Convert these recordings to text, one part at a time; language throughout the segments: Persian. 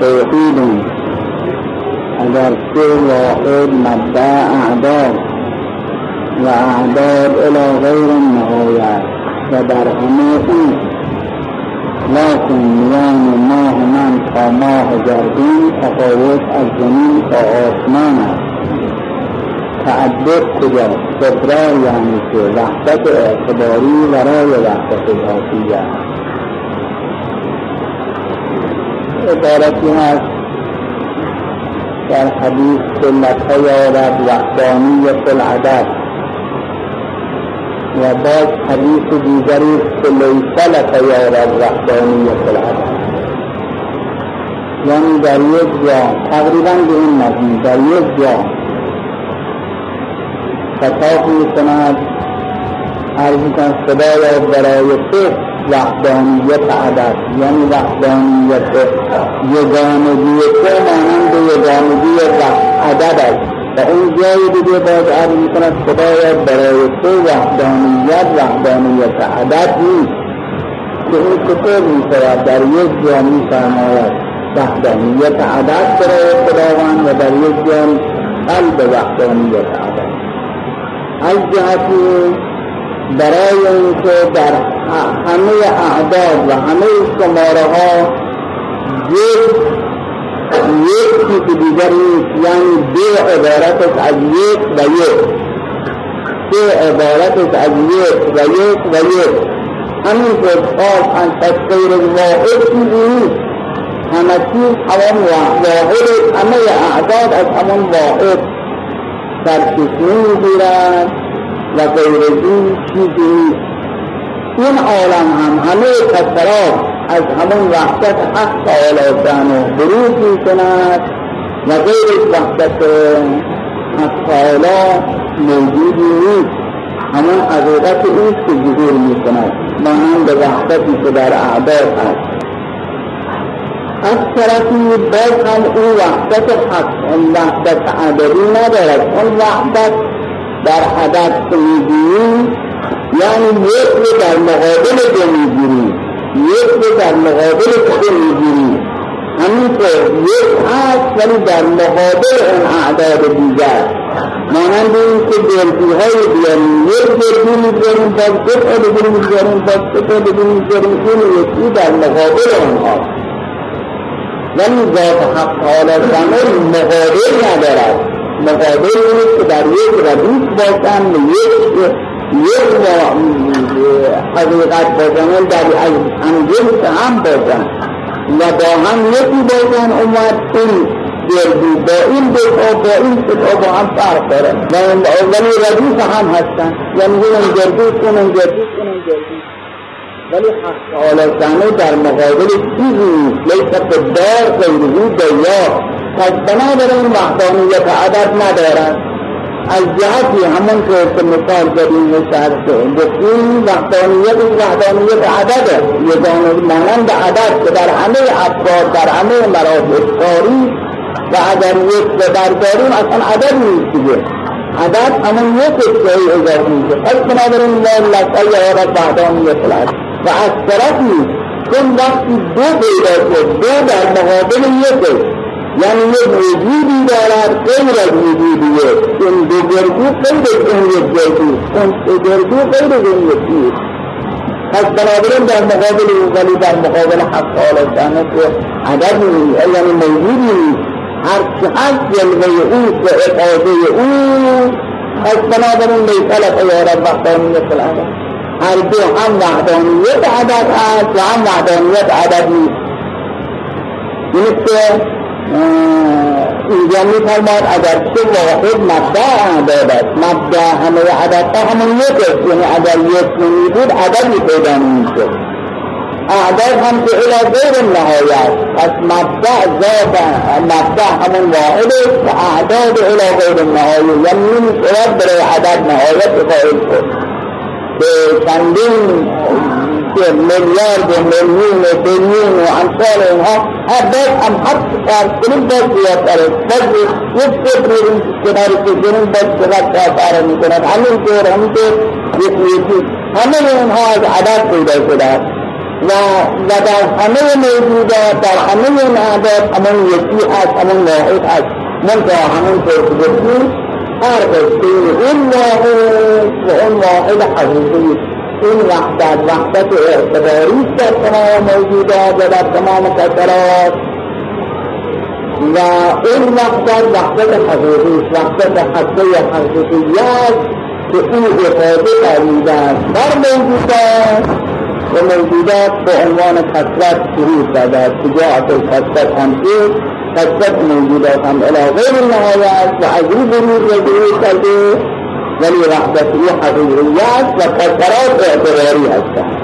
توحید اگر که واحد مبدع اعداد و اعداد الى غیر النهایت و در همه این لکن میان ماه من تا ماه زمین آسمان تعدد کجا تکرار یعنی که وحدت اعتباری برای وحدت ذاتیه. عبارتی هست در حدیث سلت یارد وحدانیت العدد. و باز حدیث دیگری که لیس لک یارد وحدانیت العدد. یعنی در یک جا تقریبا به این مضمون در یک جا خطاب می کند عرض کن خدایا برای تو وحدانیت عدد یعنی وحدانیت یگانگی تو مانند یگانگی عدد است. و اون جای دیگه باز عرض می کند خدایا برای تو وحدانیت وحدانیت عدد نیست. که این چطور می شود در یک جا می فرماید وحدانیت عدد برای خداوند و در یک جا قلب وحدانیت عدد. از جهتی برای اینکه در همه اعداد و همه شماره ها یک یک چیز دیگر نیست یعنی دو عبارتش از یک و یک. دو عبارتش از یک و یک و یک. همین که خاص ان تشکیر واحد چیزی نیست. همه چیز همان واحد همه اعداد از همان واحد. سرچشمه می‌گیرند و غیر این چیزی نیست. این عالم هم همه کسرات از همون وحدت حق تعالی و بروز می کند و غیر وحدت حق تعالی موجودی نیست. همون حقیقت اوست که ظهور می کند مانند وحدتی که در اعداد هست. از طرفی باز هم او وحدت حق. اون وحدت عددی ندارد. اون وحدت در عدد که می‌گیریم یعنی یک رو در مقابل دو می‌گیریم. یک رو در مقابل دو می‌گیریم. همینطور یک هست ولی در مقابل اون اعداد دیگر. مانند این که جلدی های بیاریم یک جلدی می‌گیریم باز دو تا دیگه می‌گیریم باز دو تا دیگه می‌گیریم. این یکی در مقابل ولی ذات حق تعالی زمین مقابل ندارد. مقابل نیست که در یک ردیف باشن یک یک حقیقت باشن در از انجلس هم باشن. و با هم یکی باشن اومد این گردی. با این دفعه با این دفعه با هم فرق داره. ولی ردیف هم هستن. یعنی اون گردی کنن گردی کنن گردی. ولی حق تعالی در مقابل چیزی لیس قدار غیره دیا پس بنابراین وحدانیت عدد ندارد. از جهتی همون که مثال زدیم و شهر گفتیم وحدانیت وحدانیت عدد یگانه مانند عدد که در همه افراد در همه مراتب کاری و اگر یک به برداریم اصلا عدد نیست دیگه. عدد همون یک اشتهی اضافه میشه. پس بنابراین لا لسعی آرد وحدانیت العدد. و از طرفی چون وقتی دو پیدا شد دو در مقابل یک یعنی یک وجودی دارد غیر از وجودی یک این دو گردو غیر از این یک گردو اون دو گردو غیر از این یکی پس بنابراین در مقابل او ولی در مقابل حق تعالی شانه که عدد یعنی موجودی نیست. هر چه هست جلوه او و اقاضه او. پس بنابراین لیسلت یارب وقتانیت العدد هر دو هم وحدانیت عدد است و هم وحدانیت عدد نیست. یعنی که اینجا می فرماد اگر چه واحد مبدع اعداد است. مبدع همه عدد ها همون یک است یعنی اگر یک نمی بود عددی پیدا اعداد هم که الى غیر نهایت پس مبدع ذات مبدع همون واحد است و اعداد الى غیر نهایت یعنی شود برای عدد نهایت قائل شد. به چندین که میلیارد و میلیون و بیلیون و امثال اینها هر باز هم هر فرض کنیم باز زیادتره باز یک صفر این کنار کشیدیم باز چقدر کار می‌کند همین طور همینطور یک یکی همه اینها از عدد پیدا شده و و در همه موجودات در همه این اعداد همون یکی هست همون واحد هست من تا همون که گفتیم فرق بین این واحد و اون واحد حقیقی این وحدت وحدت اعتباری در تمام موجودات و در تمام کسرات و این وحدت وحدت حقیقی وحدت حقیقی حقیقیت که این افاده فرمیده است بر موجودات و موجودات به عنوان کسرت شروع کرده است شجاعت الکسرت هم کسرت موجودات هم الى غیر نهایت و از این بروز ظهور کرده ولی وحدتی حقیقیت و کسرات اعتباری هستند.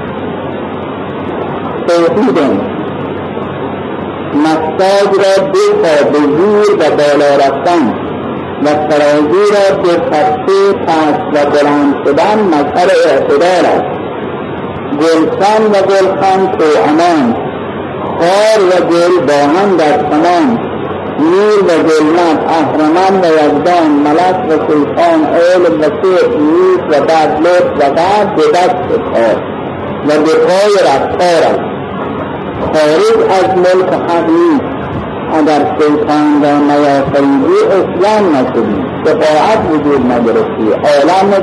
توحید مساج را دو به زور و بالا رفتن. و ترازی را به پسته پس و بلند شدن مظهر اعتدال است. گلخان و گلخان تو امان. خار و گل با هم در تمام. نور و ظلمت اهرمن و یزدان ملک و سلطان علم و سیف نیست و بعد لطف و بعد به دست کار و به پای رفتار است خارج از ملک حق نیست. اگر سلطان را نیافریدی اسلام نشدی شفاعت وجود نگرفتی عالم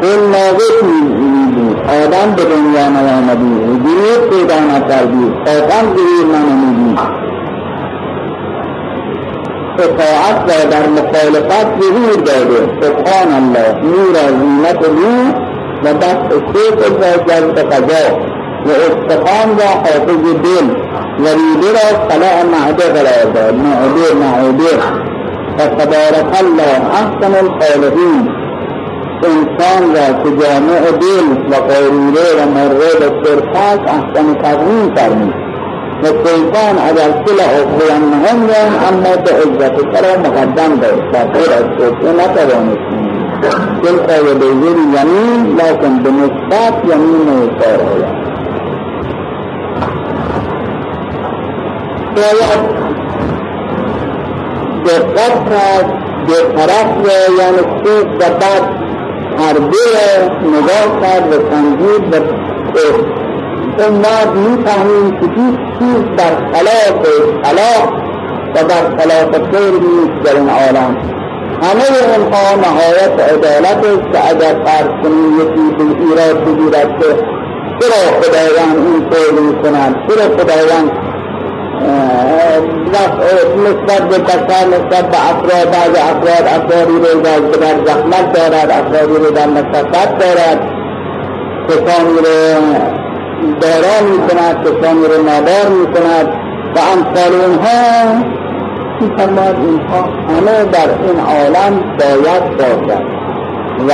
کل ناقص می‌بینی آدم به دنیا نیامدی وجود پیدا نکردی خاتم ظهور ننمودی اطاعت را در مخالفت ظهور داده. سبحان الله نور زینت رو و دست شیخ را جلد قضا. و استخان را حافظ دل. و ریده را خلاء معده قرار داد. معده معده. فتبارک الله احسن الخالقین. انسان را که جامع دل و قیروره و مره و سرپاس احسن تقویم فرمید و سلطان اگر کل اخوان مهم رن اما به عزت سرا مقدم داشت و غیر از توسعه نتوانست تلك يديه اليمين لكن بنسبات يمين ويسار شاید دقت کرد به طرف یعنی خوب و بد هر دو نگاه کرد و سنجید و اون مرد می‌فهمیم که هیچ چیز در خلاف خلاف و در خلاف خیر نیست در این عالم. همه اونها نهایت عدالت است که اگر فرض کنیم یکی ایراد بگیرد که چرا خداوند این طور می‌کند چرا خداوند نسبت به بشر نسبت به افراد بعض افراد افرادی رو در زحمت دارد افرادی رو در مشقت دارد. کسانی رو دارا می کند کسانی رو نادار می کند و امثال اونها میفرماد اینها همه در این عالم باید باشد. و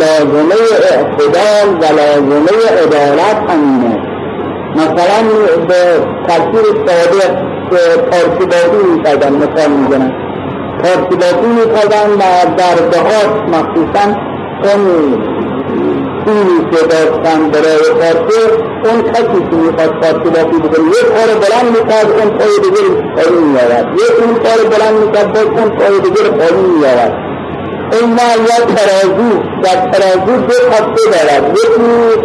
لازمه اعتدال و لازمه عدالت همینه مثلا به تفسیر صادق که پارسیباتی می‌کردن مثال می‌زنن پارسیباتی می‌کردن و در دهات مخصوصا اون پولی که داشتن برای خاطر اون کسی که می‌خواد خاطراتی بکنه یک کار بلند می‌کرد اون پای دیگر پایین میآورد. یک اون کار بلند می‌کرد باز اون پای دیگر پایین میآورد. این ما یک ترازو در ترازو دو خطه دارد. یکی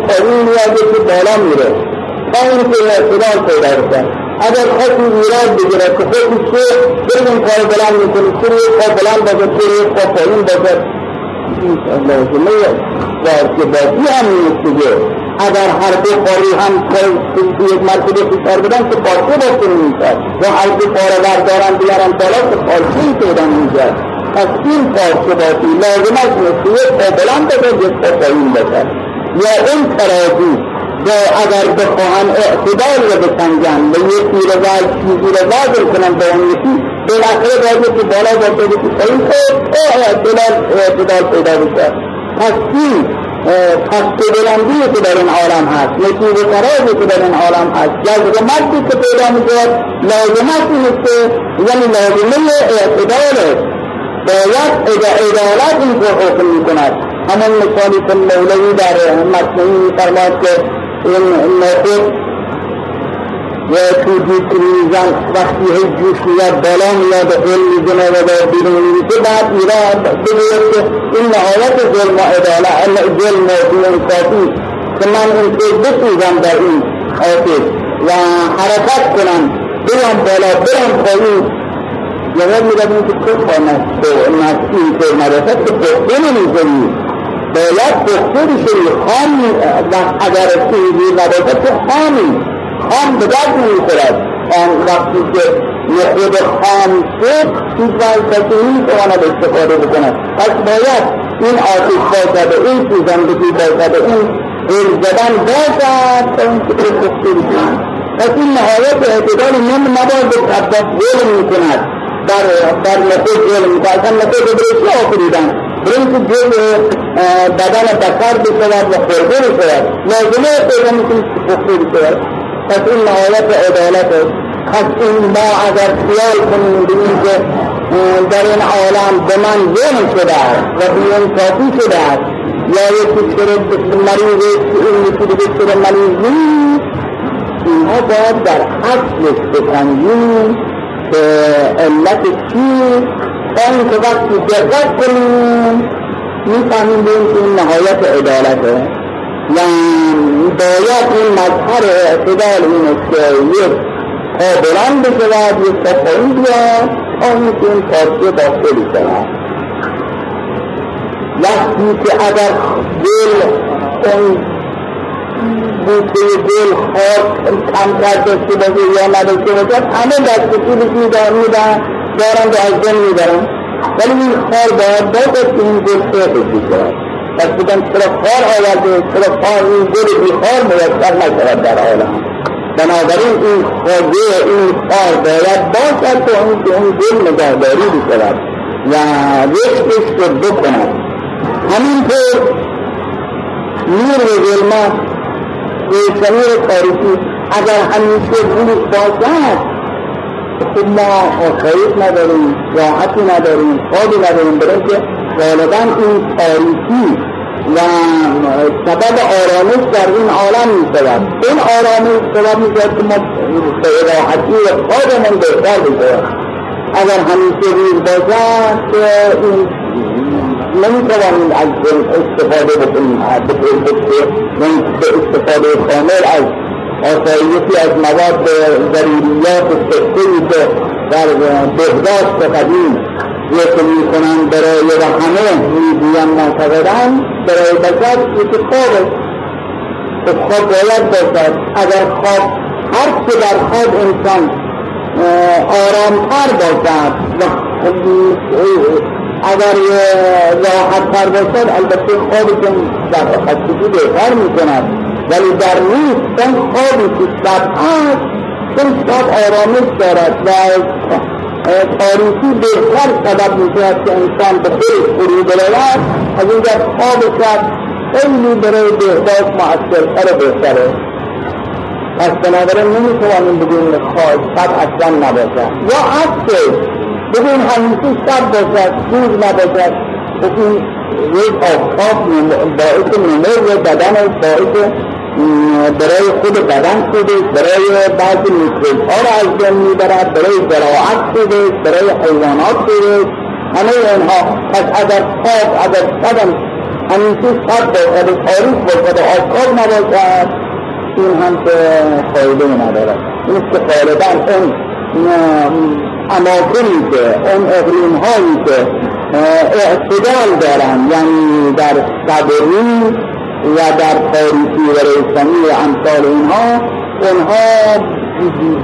پایین میاد یکی بالا میره. تا اینکه اعتدال پیدا بکن. اگر خطی ایراد بگیرد که خودی چه بریم کار بلند می‌کنی. چرا یک کار بلند باشد چرا یک کار پایین باشد لازمه واجباتی هم نیست دیگه. اگر هر دو قاری هم یک مرتبه فشار بدن که پارچه باشه می‌شد و هر دو پاره بردارن بیارن بالا که پارچه پیدا می‌شد پس این پارچه باتی لازم است مثل یک پا بلند بشه یک پا پایین یا این ترازی و اگر بخواهن اعتدال رو بسنجن و یکی رو باید چیزی رو واضح کنن به اون یکی بالاخره باید که بالا باشه که پایین اعتدال اعتدال پیدا بشه. پس این پس بلندی که در این عالم هست نتیج قراری که در این عالم هست. لازمتی که پیدا می‌شود لازمت نیست که یعنی لازمه اعتدال. باید عدالت این رو حکم می‌کند. همون مثالی که مولوی در مصنعی میفرماد که این نخود و تو جوش میزن وقتی هی جوش میاد بالا میاد دل می‌زنه و بیرون میشه بعد ایران بگوید که این نهایت ظلم و عدالت ظلم و انصافی که من این که بسوزم در این آتش و حرکت کنم. بیام بالا برم پایین. جواب می‌دادیم که تو مسئول که مدرسه که پخته نمی‌کنی باید پخته بشوی خام اگر چیزی مدرسه تو خامی. خام به درد نمی‌خورد. آن وقتی که نخود خام شد هیچ وقتی نمی‌تواند استفاده بکند. پس باید این آتش باشد و این سوزندگی باشد و این غیر زدن باشد تا این که پخته بشوی پس این نهایت اعتدال من نباید به تبدیل می‌کند. در در نفس جل می‌کردن نفس برای چه آفریدن؟ برای که جل بدن بسر بشود و خورده بشود لازمه پیدا می‌کنید که پخته بشود پس نهایت عدالت است. این ما اگر خیال کنیم ببینیم که در این عالم به من ظلم شده است و بی انصافی شده است. یا یکی شده مریض این یکی دیگه شده مریض نیست. اینها باید در اصلش بسنجیم به علت چی؟ تا اینکه وقتی دقت کنیم می‌فهمیم که این نهایت عدالته و باید این مظهر اعتدال این است که یک پا بلند بشود یک پا پایین بیاد تا اینکه این کارچه داخلی شود وقتی که اگر دل اون بوته دل خاک کمتر داشته باشه یا نداشته باشه همه دارن به از دن می‌برن ولی این خار باید باید که این گل سرخش بشود پس بگم چرا خار آورده چرا خار این گل بی خار میسر نشود در عالم. بنابراین این خواجه این خار باید باشد تا اون که اون گل نگهداری بشود. و رشدش رو بکند همینطور نور و ظلمت روشنی تاریخی اگر همیشه روش باشد خب ما آسایش نداریم راحتی نداریم خوابی نداریم برای که غالبا این تاریخی و سبب آرامش در این عالم می شود این آرامش سبب می شود که ما به راحتی و خوابمون بهتر بشود اگر همیشه روز باشد که این نمی‌توانیم از استفاده بکنیم به استفاده کامل از آسایشی از مواد ضروریات صحی که در بهداشت قدیم یکی می‌کنن برای و همه می‌گوین معتقدن برای بشر یکی خواب است خواب باید باشد. اگر خواب هر چه در خواب انسان آرامتر باشد و اگر راحت تر باشد البته خوابشون در خستگی بهتر می کند ولی در نیست چون خوابی که شب هست چون شب آرامش دارد و تاریخی بهتر سبب می کند که انسان به خودش فرو برود از اینجا خواب شب خیلی برای بهداشت مؤثرتر و بهتره. پس بنابراین نمی‌توانیم بگوییم خواب شب اصلا نباشد. یا عکسش ببین همیشه شب باشد روز نباشد. این یک آفتاب باعث نمو بدن باعث برای خود بدن شده برای بعضی میکروب ها را از بین می‌برد برای زراعت شده برای حیوانات شده. همه اینها پس اگر خواب اگر شبم همیشه شب باشد و تاریخ باشد و آفتاب نباشد این هم که فایده ندارد. این که غالبا اون اماکنی که اون اقلیم هایی که اعتدال دارن یعنی در صبری و در تاریخی و ریسانی و امثال اینها اونها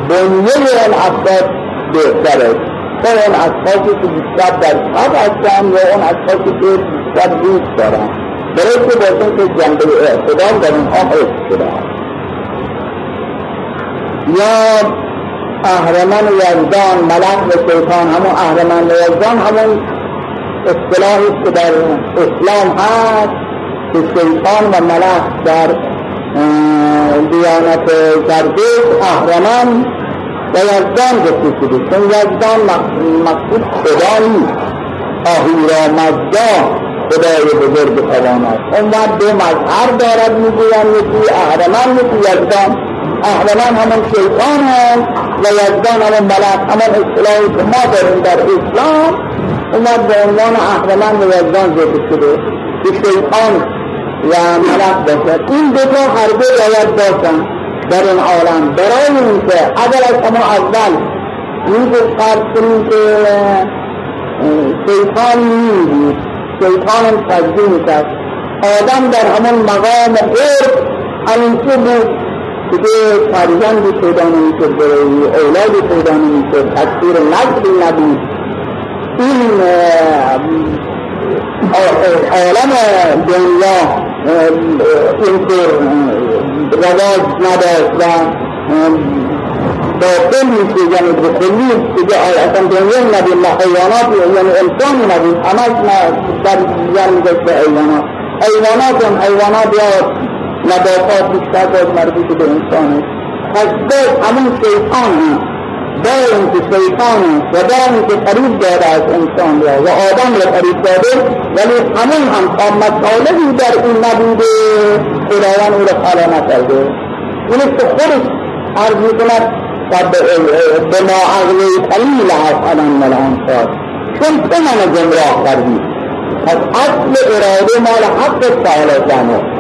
بنیه اون افراد بهتر است تا اون اشخاصی که بیشتر در شب هستن یا اون اشخاصی که بیشتر دوست دارن؟ برای که باشن که جنبه اعتدال در اونها حفظ شده. یا اهرمن یزدان ملک و شیطان همون اهرمن و یزدان همون اصطلاحی که در اسلام هست که شیطان و ملک در دیانت زردوش اهرمن و یزدان گفته شده. چون یزدان مقصود خدا نیست. آهورا مزدا خدای بزرگ توانست اون وقت دو مظهر دارد می‌گویم یکی اهرمن یکی یزدان. اهرمن همان شیطان هست و یزدان همون ملک همان اصطلاحی که ما داریم در اسلام اومد به عنوان اهرمن و یزدان ذکر شده. که شیطان و ملک باشد. این دو تا هر دو باید باشن در این عالم. برای اینکه اگر از شما اول این فرض کنیم که شیطان نیست شیطان تجزیه می‌کرد. آدم در همون مقام قرب همیشه بود که فرزندی پیدا نمی‌شد برای اولادی پیدا نمی‌شد تصویر نسلی نبود. این عالم دنیا اینطور رواج نداشت و باطل میشه یعنی بکلی دیگه اصلا دنیا نبید نه حیوانات یعنی انسان نبید همش در یعنی داشته حیوانات. حیوانات هم حیوانات یا نباتات بیشتر باز مربوط به انسان پس باز همون شیطان هم. دارن که شیطان و دارن که قریب داده از انسان را و آدم را قریب داده ولی همون هم تا مطالبی در این نبوده خداوند او را خالا نکرده. این که خودش عرض می‌کند به ما عقلی قلیل از آدم ملانساد چون تو من گمراه کردی. پس اصل اراده مال حق تعالی جانه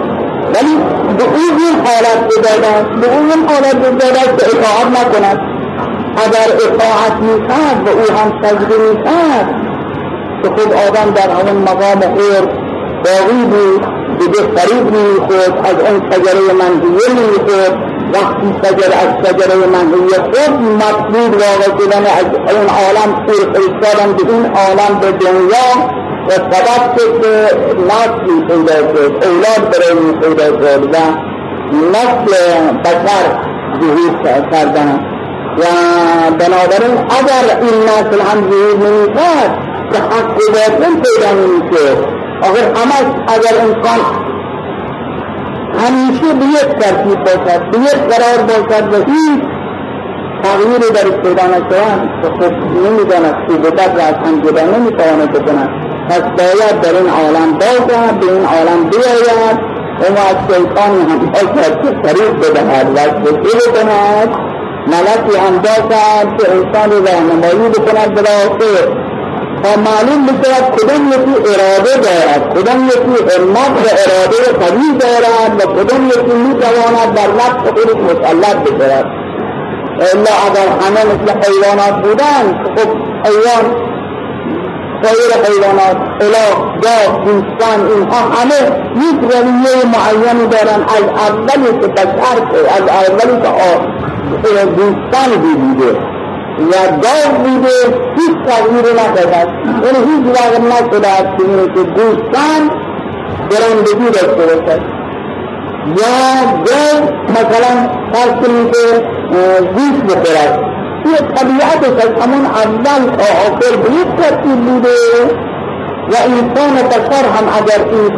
ولی به او این حالت بدادن به او این حالت بدادن که اطاعت نکند اگر اطاعت می‌کرد و او هم سجده می‌کرد که خود آدم در همون مقام خیر باقی بود دیگه فریب می‌خورد از اون شجره منهیه می‌خورد وقتی شجر از شجره منهیه خود مطلوب واقع شدن از اون عالم خیر فرستادن به این عالم به دنیا و سبب شد که نسلی پیدا شد اولاد برای پیدا شد و نسل بشر ظهور کردن. و بنابراین اگر این نسل هم ظهور نمی‌کرد که حق باطل پیدا نمیشه. آخر همش اگر انسان همیشه به یک ترتیب باشد به یک قرار باشد و هیچ تغییر در پیدا نشود که خب نمی‌داند خوب و بد را از هم جدا نمی‌تواند بکند. پس باید در این عالم باشد به این عالم بیاید و از شیطانی هم باشد که طریق بدهد و شکل بکند. ملکی باشد که انسان راهنمایی بکند به راه تا معلوم بشود کدام یکی اراده دارد کدام یکی همت و اراده قوی دارد و کدام یکی می‌تواند در نفس خودش مسلط بشود. الا اگر همه مثل حیوانات بودن خب حیوان غیر حیوانات اله گاه دوستان اینها همه یک رویه معینی دارن از اولی که بشر از اولی که دوستان بوده و گاو بوده هیچ تغییر نکرده یعنی هیچ وقت نشده است که دوستان برندگی داشته باشد. یا گاو مثلا فرض کنیم که گوشت بخورد. توی طبیعتش همون اول تا آخر به یک ترتیب بوده. و انسان بشر هم اگر این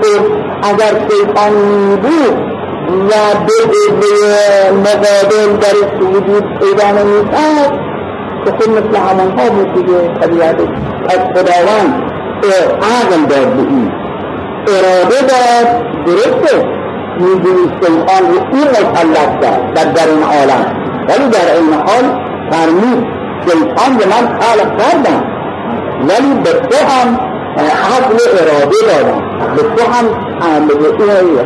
اگر شیطانی بود و به مقابل در وجود پیدا نمی‌کرد که خود مثل همانها بود دیگه طبیعت از خداوند عقل داد به این. اراده داد درسته می‌دونی شیطان رو این مسلط کرد در این عالم. ولی در این حال فرمود شیطان به من خلق کردم ولی به تو هم عقل اراده دارم. به تو هم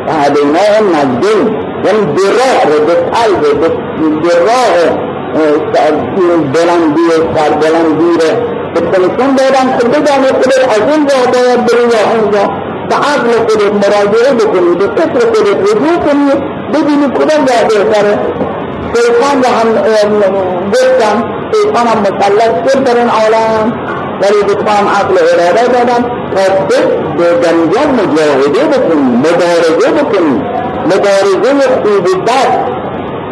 هدیناه نجدین یعنی به راه به قلب به راه بلندی سربلندی به تلسون دادم که بدانه خودت از این راه باید بری یا اون راه به عقل خودت مراجعه بکنی به فکر خودت رجوع کنی. ببینی کدام راه بهتره. شیطان را هم گفتم. شیطان هم مسلط شد در این عالم. ولی به هم عقل اراده دادم تا به جنگل مجاهده بکنی مبارزه بکنی مبارزه خوب بد.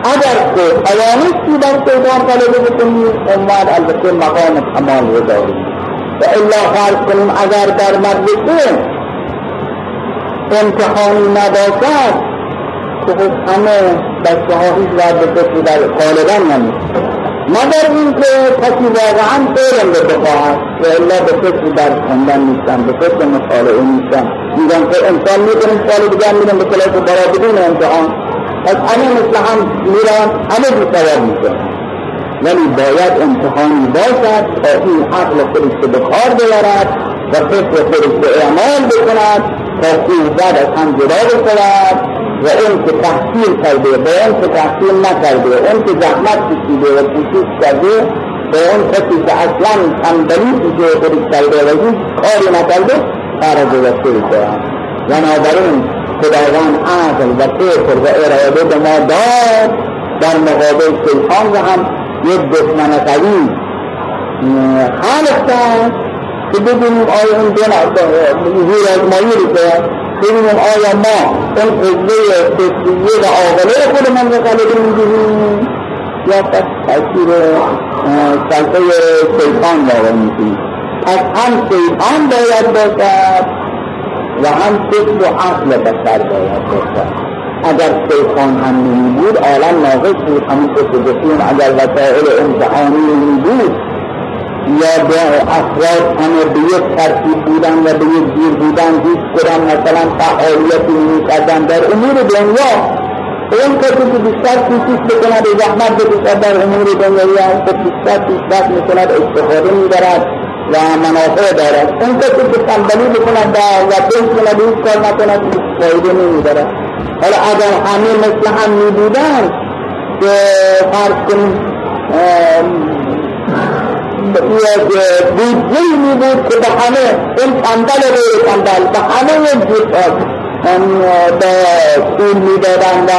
اگر که توانستی در شیطان غلبه بکنی اون البته مقام کمال رو داری. و الا فرض کنیم اگر در مدرسه امتحانی نباشد. که خب همه بچه ها هیچ به در غالبا نمیشه مگر اینکه کسی واقعا علم به بخواهد و الا به فکر در خوندن نیستن به فکر مطالعه نیستن. میگن که انسان می‌کنیم سال دیگر میرن به کلاس برا بدون امتحان. پس همه مثل هم میرن همه بی سوار میشن. ولی باید امتحانی باشد تا این عقل خودش به کار بیارد و فکر خودش به اعمال بکند و تا از هم جدا بشود و اون که تحصیل کرده به اون که تحصیل نکرده اون که زحمت کشیده و کوشش کرده به اون کسی که اصلا تنبلی که خودش کرده و هیچ کاری نکرده کار گذشته بشود بنابراین خداوند عقل و فکر و اراده به ما داد. در مقابل شیطان و هم یک دشمن قوی خلق کرد که ببینیم آیا این دو زیر آزمایی رو ببینیم آیا ما اون قوه فکریه و عاقله خودمان رو غلبه می‌گیریم یا پس تاثیر سلطه شیطان واقع میشیم پس هم شیطان باید باشد و هم فکر و عقل بشر باید باشد اگر شیطان هم نمی بود عالم ناقص بود همون که اگر وسائل امتحانی نمی بود یا به افراد همه به یک ترتیب بودن و به یک جیر بودن هیچ کدام مثلا فعالیتی نمی‌کردن. در امور دنیا اون کسی که بیشتر کوشش بکند و زحمت بکشد در امور دنیایی هم که بیشتر پیشرفت می‌کند استفاده می‌برد و منافع دارد. اون کسی که تنبلی بکند و پیش کند هیچ کار نکند فایده نمی‌برد حالا اگر همه مثل هم میبودن که فرض کنیم بودجه می بود که به همه این تنبل و تنبل به همه یک جور به پول می دادن و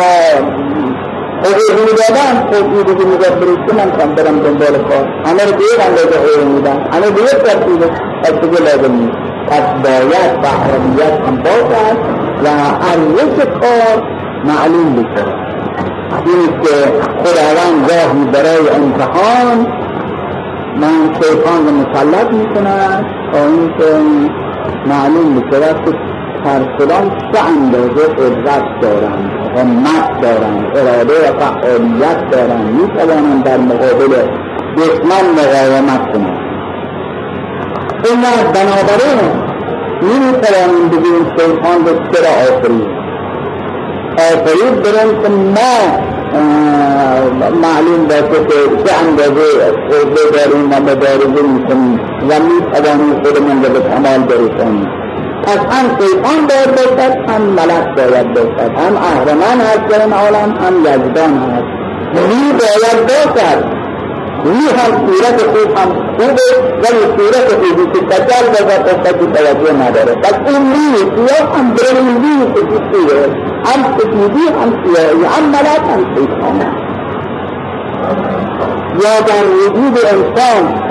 حقوق می دادن خب این دیگه می داد بریشته من کم برم دنبال کار همه رو به یک اندازه حقوق می دن همه به یک ترتیب از دیگه لازم نیست پس باید بحرمیت هم باشد و ارزش کار معلوم بشه این که خداوند گاهی برای امتحان من شیطان رو مسلط می‌کنم تا اینکه معلوم می‌شود که ترسلان چه اندازه قدرت دارند همت دارند اراده و فعالیت دارند می‌توانند در مقابل دشمن مقاومت کنند. این بنابراین نمی‌توانیم بگیم شیطان رو چرا آفرید. آفرید برن که ما معلوم باشه که چه اندازه قوه داریم و مبارزه می‌کنیم و می‌توانیم خودمان رو به کمال برسانیم. پس هم شیطان باید باشد هم ملک باید باشد. هم اهرمان هست در این عالم هم یزدان هست. می باید باشد. می هم صورت خوب هم خوبه ولی صورت خوبی که کجال بزد کسی توجه نداره پس این می سیاه هم برنزی که هم سفیدی هم سیاهی هم ملک هم شیطان یا در وجود انسان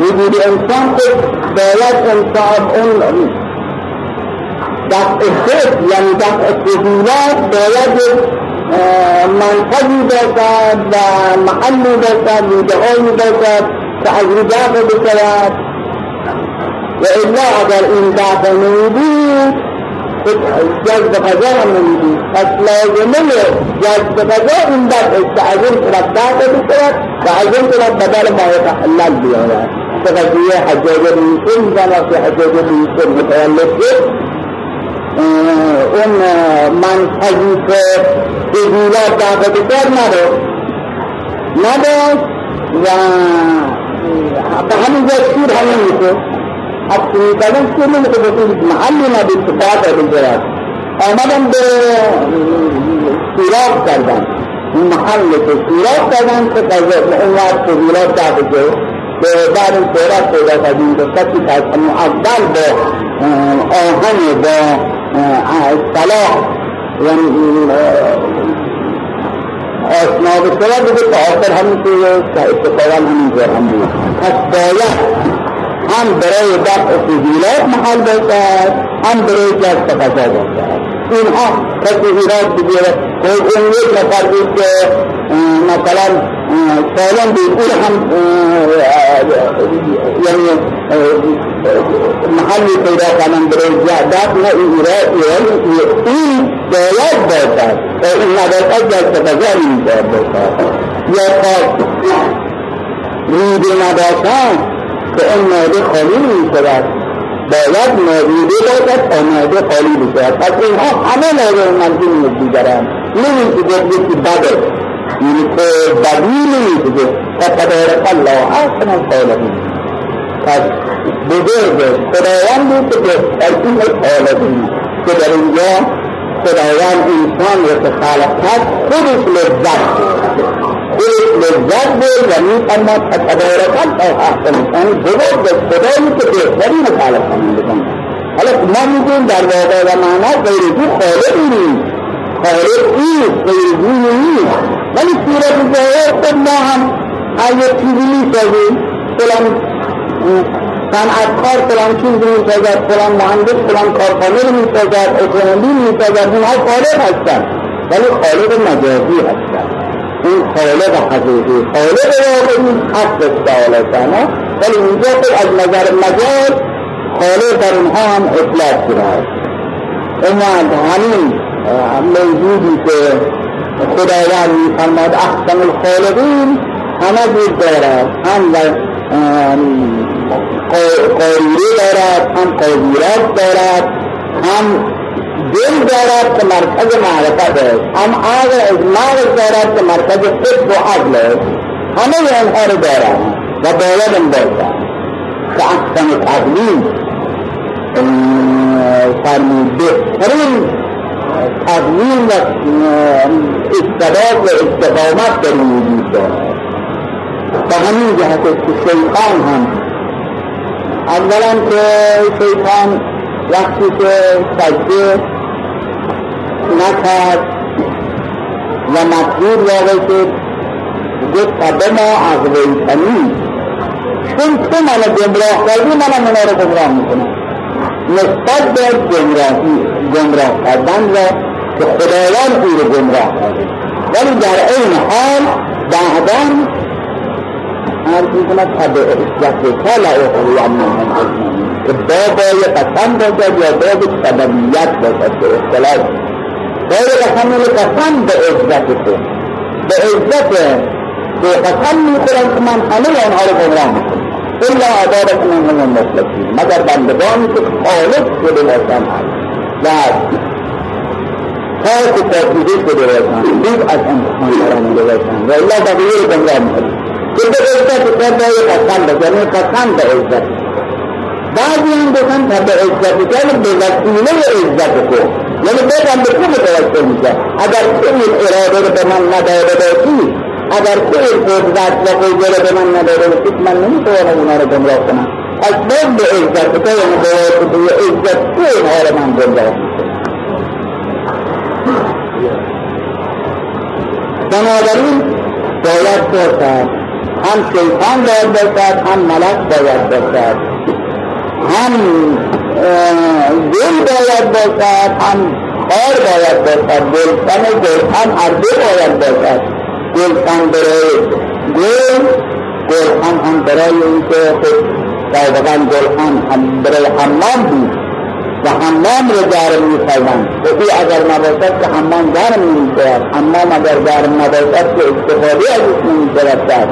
وجود انسان که باید انسان اون دفع خود یعنی دفع فضولات باید منطقی باشد و محلی باشد ویدهایی باشد رجاق بشود و الا اگر این دفع نمی‌دید جذب غذا هم نمی‌دید پس لازمه جذب غذا این دفع این طرف دفع بشود این طرف بدل ما يتحلل بیاید که قضیه حجاج ریسون زن که حجاج ریسون متولد شد. اون منطقی که سهولت دفع بکر نداشت نداشت و به همین جا شیر همین میشه از سمیتادن شیر نمیشه بسید محلی ندید که دفع بکرد آمدن به سیراف کردن محل که سیراف کردن که اون وقت سهولت دفع بکر به بعد این سیراف پیدا کردیم که کسی که از اول با آهن با صلاح آشنا بشود دیگه تا همین که اتفاقا همینطور هم بود. پس باید هم برای دفع فضیلات محل باشد هم برای جذب فضا باشد. اینها تطهیرات بگیره اون یک نفر بود که مثلا سالم بود او هم یعنی محلی پیدا کنم برای جعدت نه ایران این باید باشد این نداشت جذب فضا نمی‌شود باشد یا خاص رود نداشتن که این معده خالی می شود باید موجوده باشد تا معده خالی بشود پس اینها همه معده منفی میگذرند نمیشه گفت یکی بده یعنی که بدی نمیشه فتبارک الله احسن الخالقین پس بزرگ خداوند که بهترین خالقین که در اینجا خداوند انسان رو که خلق کرد خودش لذت خودش لذت بود و میفرماد تبارکت او احسن انسان بزرگ خدایی که بهترین کنندگان حالا ما میگیم در واقع و معنا غیرگی خالقی نیست خالق نیست غیرگی نیست. ولی صورت ظاهر خود ما هم یک چیزی می‌سازیم. فلان صنعتکار فلان چیز می‌سازد فلان مهندس فلان کارخانه رو می‌سازد اتومبیل می‌سازد اینها خالق هستند ولی خالق مجازی هستند این خالق حقیقی خالق واقعی حق تعالی تعالی ولی اینجا خود از نظر مجاز خالق در اینها هم اطلاق شده است اومد همین موجودی که خداوند میفرماد احسن الخالقین همه بود دارد هم قایره دارد هم قدیرت دارد هم دل دارد که مرکز معرفت است هم عقل مغز دارد که مرکز فکر و عقل است. همه اینها رو دارد و باید این باشد که احسن تقلیم فرمود بهترین تقلیم و استباد و استقامت در این وجود دارد. به همین جهت که شیطان هم. اولا که شیطان وقتی که سجده نکرد و مطلوب واقع شد گفت به ما اغویتنی. چون تو من گمراه کردی منم اونا رو گمراه می‌کنم. نسبت به گمراهی گمراه کردن را که خداوند او رو گمراه ولی در این حال بعدا عرض می‌کند تبع عزت کلا اغویانهم اجمعین که بابای قسم باشد یا باب سببیت باشد به اختلاف. باب قسم یعنی قسم به عزت تو. به عزت که قسم که من همه آنها رو گمراه الا عبادت من هم المخلصین مگر بندگانی که خالق شده باشن و خاص تاکیده شده باشن. دید از انتخان فراموده باشن و الا بقیه گمراه می‌کنم که به عزت تبع قسم بزنه قسم به عزت. بعضی هم گفتن تبع عزت بزنه به وسیله عزت تو. یعنی بگم به تو متوجه میشه اگر تو این اراده رو به من نداده باشی اگر تو این قدرت و قدر به من نداده باشی من نمی‌توانم اونا رو گمراه کنم. پس باز به عزت تو یعنی به واسطه عزت تو اینها رو من گمراه بنابراین باید باشد. هم شیطان باید باشد هم ملک باید باشد. هم دل باید باشد هم خار باید باشد. گلشن گلشن هر دو باید باشد. گلشن برای گل گلشن هم برای اینکه خود سابقا گلشن هم برای حمام بود و حمام رو گرم می‌سازند و او اگر نباشد که حمام گرم نمی‌شود حمام اگر گرم نباشد که استفاده از او نمی‌شود کرد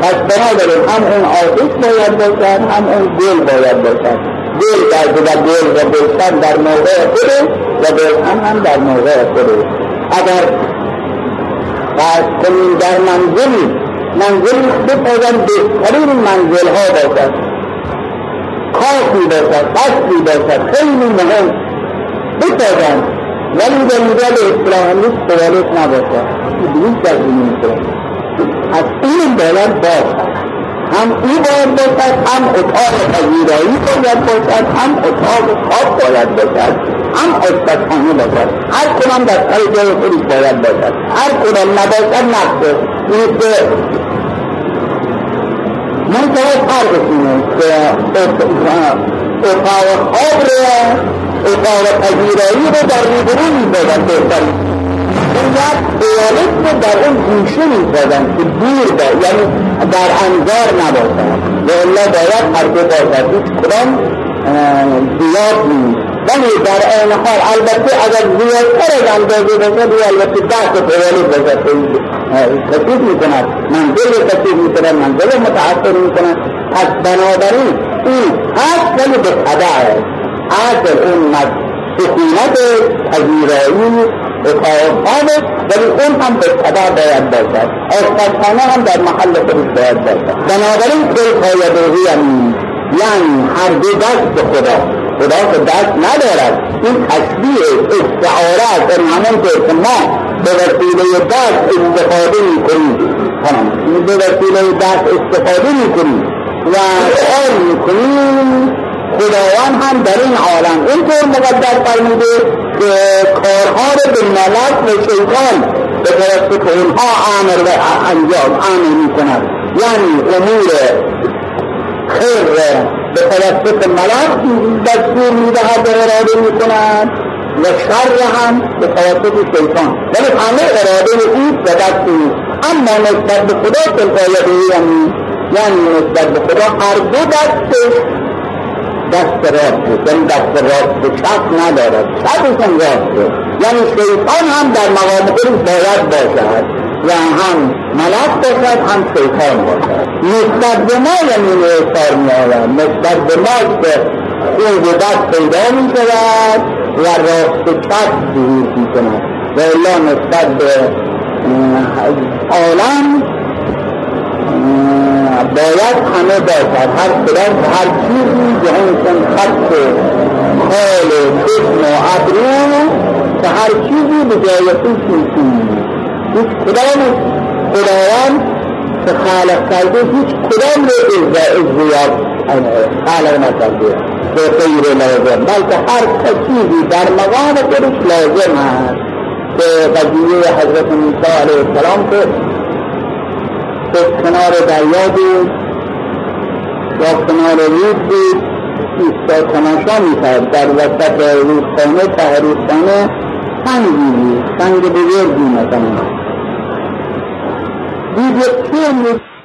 پس بنابراین هم اون آتش باید باشد هم اون گل باید باشد. گل در و گل و گلشن در موقع خود و گلشن هم در موقع خود. اگر فرض کنیم در منزلی منزلی بسازن بهترین منزل ها باشد کافی باشد قصدی باشد خیلی مهم بسازن ولی در مجال اصلاح نیست توالت نباشد بیش از این از این باید باشد هم او باید باشد هم اتاق پذیرایی باید باشد هم اتاق خواب باید باشد هم آشپزخانه باشد. هر کنم در سر جای خودش باید باشد. هر کنم نباشد نقصه من که فرقش اینه که اتاق خواب رو اتاق پذیرایی رو در روبرو می‌زدن بهترین باید ایالت رو در اون گوشه می‌زدن که دور با یعنی در انظار نباشد و الا باید هر دو باشد هیچ کدام زیاد نیست. ولی در این حال البته اگر زیادتر از اندازه باشد او البته تا توالد باشد تکلیف می‌کند منزل تکلیف می‌کند منزل متأثر می‌کند پس بنابراین این هست ولی به تبع اصل اون سکونت پذیرایی اتاقخانه ولی اون هم به تبع باید باشد. آشپزخانه هم در محل خودش باید باشد. بنابراین کل پایدوهی هم یعنی هر دو دست خدا. خدا که دست ندارد. این تشبیه استعاره است این همون که ما به وسیله دست استفاده می‌کنیم. به وسیله دست استفاده می‌کنیم. و کار می‌کنیم. خداوند هم در این عالم اینطور مقدر فرموده کارها رو به ملک و شیطان به توسط اونها امر و انجام امر می‌کند یعنی امور خیر به توسط ملک دستور می‌دهد و اراده می‌کند و شر هم به توسط شیطان. ولی همه اراده او و دست اما نسبت به خدا تلقایه یعنی یعنی نسبت به خدا هر دو دستش دست راست یعنی دست راست چپ ندارد چپشون راسته یعنی شیطان هم در مقام خودش باید باشد و هم ملک باشد هم شیطان باشد. نسبت به ما یعنی اثار می آید نسبت به ما که این دست پیدا می شود و راست چپ ظهور می کند و الا نسبت به عالم باید همه باشد. هر کدام هر چیزی جهانشون خط حال حسن و ابرو که هر چیزی به جای خوش میشونی هیچ کدام خداوند که خالق کرده هیچ کدام رو ازیاد خالق نکرده. به غیر لازم. بلکه هر چیزی در مقام خودش لازم هست که قضیه حضرت موسی علیه السلام که خود کنار دریا بود یا کنار رود بود ایستا تماشا می‌کرد. در وسط رودخانه ته رودخانه سنگی بود سنگ بزرگی مثلا. دید یک